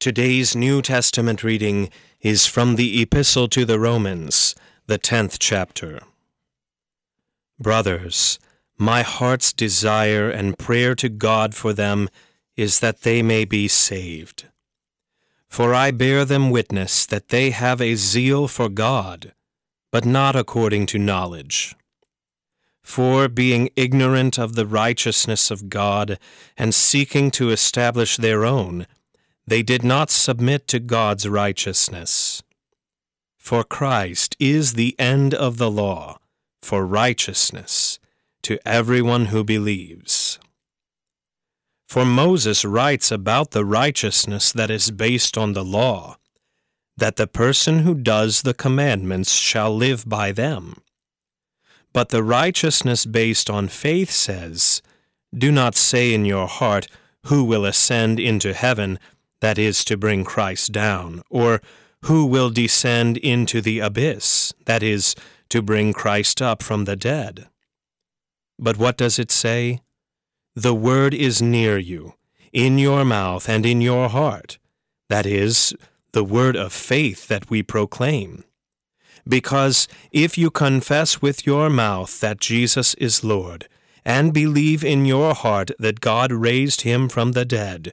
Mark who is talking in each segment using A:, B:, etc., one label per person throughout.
A: Today's New Testament reading is from the Epistle to the Romans, the 10th chapter. Brothers, my heart's desire and prayer to God for them is that they may be saved. For I bear them witness that they have a zeal for God, but not according to knowledge. For, being ignorant of the righteousness of God, and seeking to establish their own, they did not submit to God's righteousness. For Christ is the end of the law, for righteousness, to everyone who believes. For Moses writes about the righteousness that is based on the law, that the person who does the commandments shall live by them. But the righteousness based on faith says, Do not say in your heart, Who will ascend into heaven, that is to bring Christ down, or Who will descend into the abyss, that is to bring Christ up from the dead. But what does it say? The word is near you, in your mouth and in your heart, that is, the word of faith that we proclaim. Because if you confess with your mouth that Jesus is Lord, and believe in your heart that God raised him from the dead,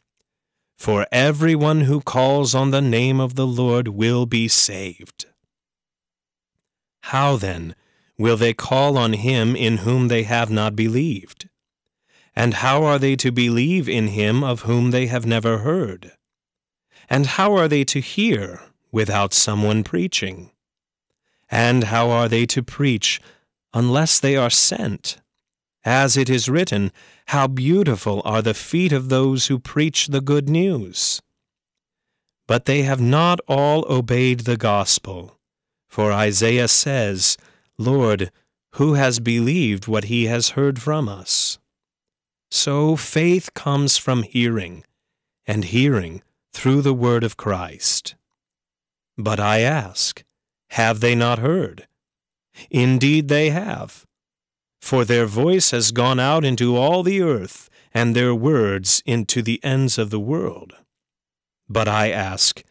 A: For everyone who calls on the name of the Lord will be saved. How then will they call on him in whom they have not believed? And how are they to believe in him of whom they have never heard? And how are they to hear without someone preaching? And how are they to preach unless they are sent? As it is written, How beautiful are the feet of those who preach the good news! But they have not all obeyed the gospel. For Isaiah says, Lord, who has believed what he has heard from us? So faith comes from hearing, and hearing through the word of Christ. But I ask, have they not heard? Indeed they have. For their voice has gone out into all the earth, and their words into the ends of the world. But I ask,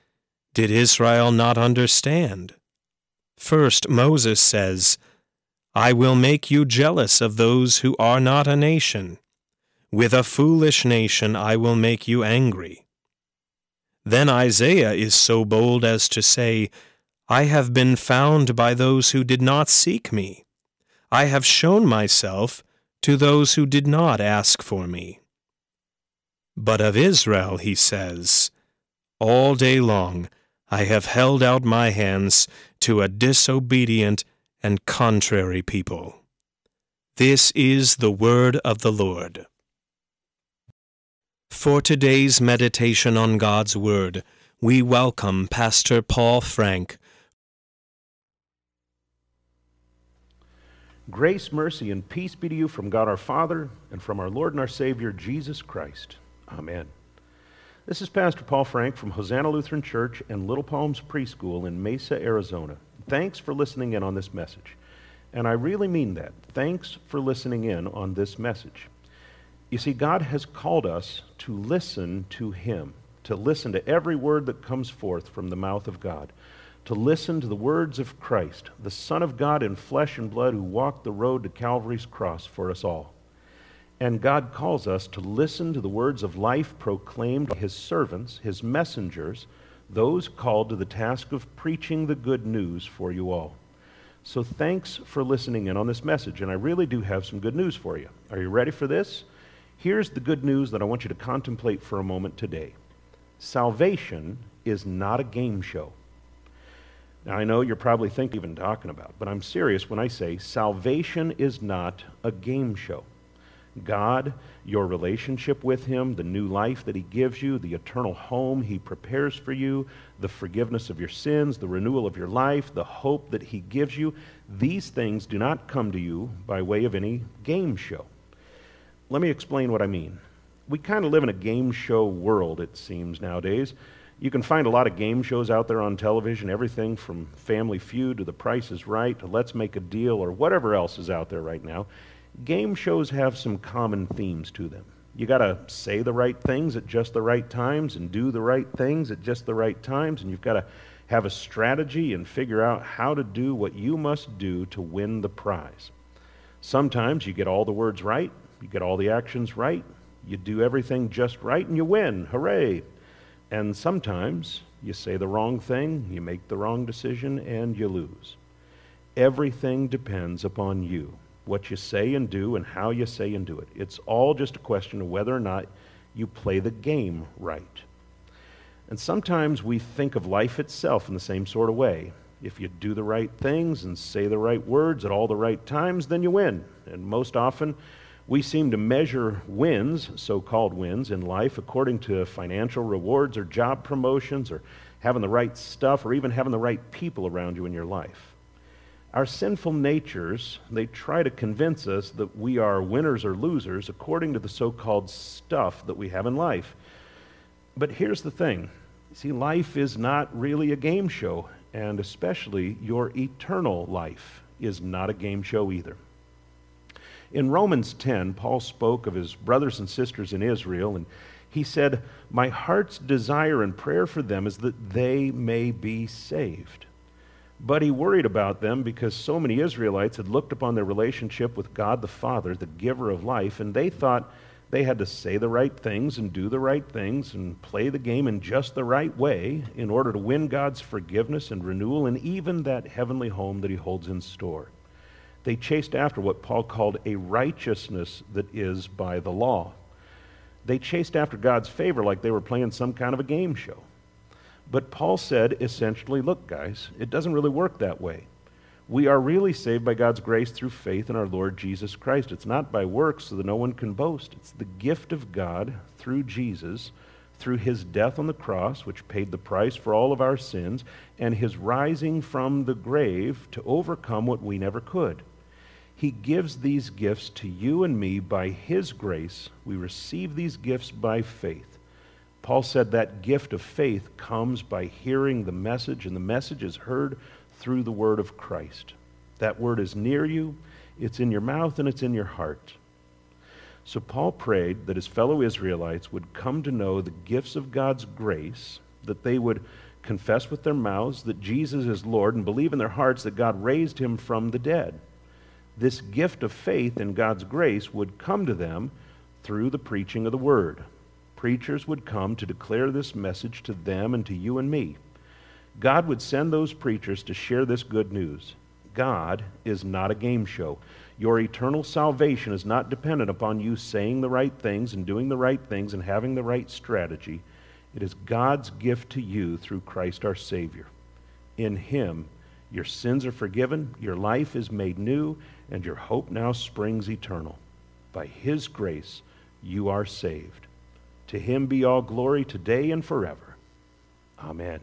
A: did Israel not understand? First Moses says, I will make you jealous of those who are not a nation. With a foolish nation I will make you angry. Then Isaiah is so bold as to say, I have been found by those who did not seek me. I have shown myself to those who did not ask for me. But of Israel he says, All day long I have held out my hands to a disobedient and contrary people. This is the word of the Lord. For today's meditation on God's Word, we welcome Pastor Paul Frank.
B: Grace, mercy, and peace be to you from God our Father and from our Lord and our Savior, Jesus Christ. Amen. This is Pastor Paul Frank from Hosanna Lutheran Church and Little Palms Preschool in Mesa, Arizona. Thanks for listening in on this message. And I really mean that. Thanks for listening in on this message. You see, God has called us to listen to Him, to listen to every word that comes forth from the mouth of God, to listen to the words of Christ, the Son of God in flesh and blood who walked the road to Calvary's cross for us all. And God calls us to listen to the words of life proclaimed by His servants, His messengers, those called to the task of preaching the good news for you all. So thanks for listening in on this message, and I really do have some good news for you. Are you ready for this? Here's the good news that I want you to contemplate for a moment today salvation is not a game show. Now, I know you're probably thinking even talking about, but I'm serious when I say salvation is not a game show. God, your relationship with Him, the new life that He gives you, the eternal home He prepares for you, the forgiveness of your sins, the renewal of your life, the hope that He gives you, these things do not come to you by way of any game show. Let me explain what I mean. We kind of live in a game show world, it seems, nowadays. You can find a lot of game shows out there on television, everything from Family Feud to The Price is Right to Let's Make a Deal or whatever else is out there right now. Game shows have some common themes to them. You got to say the right things at just the right times and do the right things at just the right times, and you've got to have a strategy and figure out how to do what you must do to win the prize. Sometimes you get all the words right, you get all the actions right, you do everything just right, and you win. Hooray! And sometimes you say the wrong thing, you make the wrong decision, and you lose. Everything depends upon you what you say and do and how you say and do it. It's all just a question of whether or not you play the game right. And sometimes we think of life itself in the same sort of way. If you do the right things and say the right words at all the right times, then you win. And most often, we seem to measure wins, so called wins, in life according to financial rewards or job promotions or having the right stuff or even having the right people around you in your life. Our sinful natures, they try to convince us that we are winners or losers according to the so called stuff that we have in life. But here's the thing see, life is not really a game show, and especially your eternal life is not a game show either. In Romans 10, Paul spoke of his brothers and sisters in Israel, and he said, My heart's desire and prayer for them is that they may be saved. But he worried about them because so many Israelites had looked upon their relationship with God the Father, the giver of life, and they thought they had to say the right things and do the right things and play the game in just the right way in order to win God's forgiveness and renewal and even that heavenly home that he holds in store. They chased after what Paul called a righteousness that is by the law. They chased after God's favor like they were playing some kind of a game show. But Paul said essentially, look, guys, it doesn't really work that way. We are really saved by God's grace through faith in our Lord Jesus Christ. It's not by works so that no one can boast. It's the gift of God through Jesus, through his death on the cross, which paid the price for all of our sins, and his rising from the grave to overcome what we never could. He gives these gifts to you and me by His grace. We receive these gifts by faith. Paul said that gift of faith comes by hearing the message, and the message is heard through the word of Christ. That word is near you, it's in your mouth, and it's in your heart. So Paul prayed that his fellow Israelites would come to know the gifts of God's grace, that they would confess with their mouths that Jesus is Lord, and believe in their hearts that God raised him from the dead this gift of faith in God's grace would come to them through the preaching of the word. Preachers would come to declare this message to them and to you and me. God would send those preachers to share this good news. God is not a game show. Your eternal salvation is not dependent upon you saying the right things and doing the right things and having the right strategy. It is God's gift to you through Christ our Savior. In Him, your sins are forgiven, your life is made new, and your hope now springs eternal. By his grace, you are saved. To him be all glory today and forever. Amen.